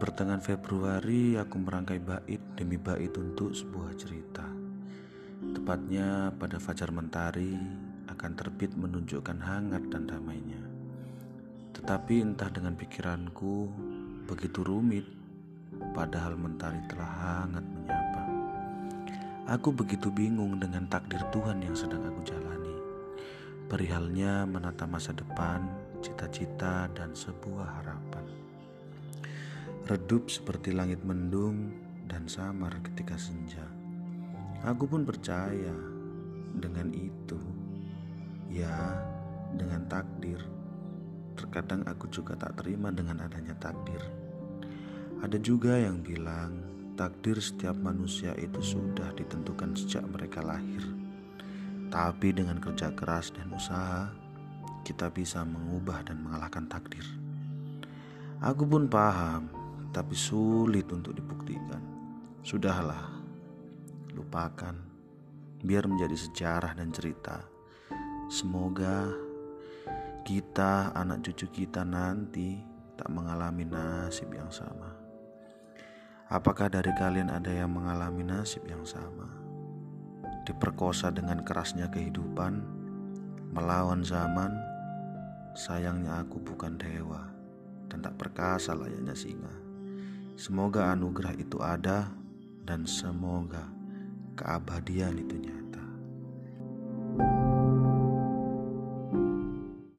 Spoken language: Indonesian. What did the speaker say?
pertengahan Februari aku merangkai bait demi bait untuk sebuah cerita. Tepatnya pada fajar mentari akan terbit menunjukkan hangat dan damainya. Tetapi entah dengan pikiranku begitu rumit, padahal mentari telah hangat menyapa. Aku begitu bingung dengan takdir Tuhan yang sedang aku jalani. Perihalnya menata masa depan, cita-cita, dan sebuah harapan redup seperti langit mendung dan samar ketika senja. Aku pun percaya dengan itu. Ya, dengan takdir. Terkadang aku juga tak terima dengan adanya takdir. Ada juga yang bilang takdir setiap manusia itu sudah ditentukan sejak mereka lahir. Tapi dengan kerja keras dan usaha, kita bisa mengubah dan mengalahkan takdir. Aku pun paham tapi sulit untuk dibuktikan. Sudahlah, lupakan, biar menjadi sejarah dan cerita. Semoga kita, anak cucu kita nanti tak mengalami nasib yang sama. Apakah dari kalian ada yang mengalami nasib yang sama? Diperkosa dengan kerasnya kehidupan, melawan zaman. Sayangnya aku bukan dewa dan tak perkasa layaknya singa. Semoga anugerah itu ada dan semoga keabadian itu nyata.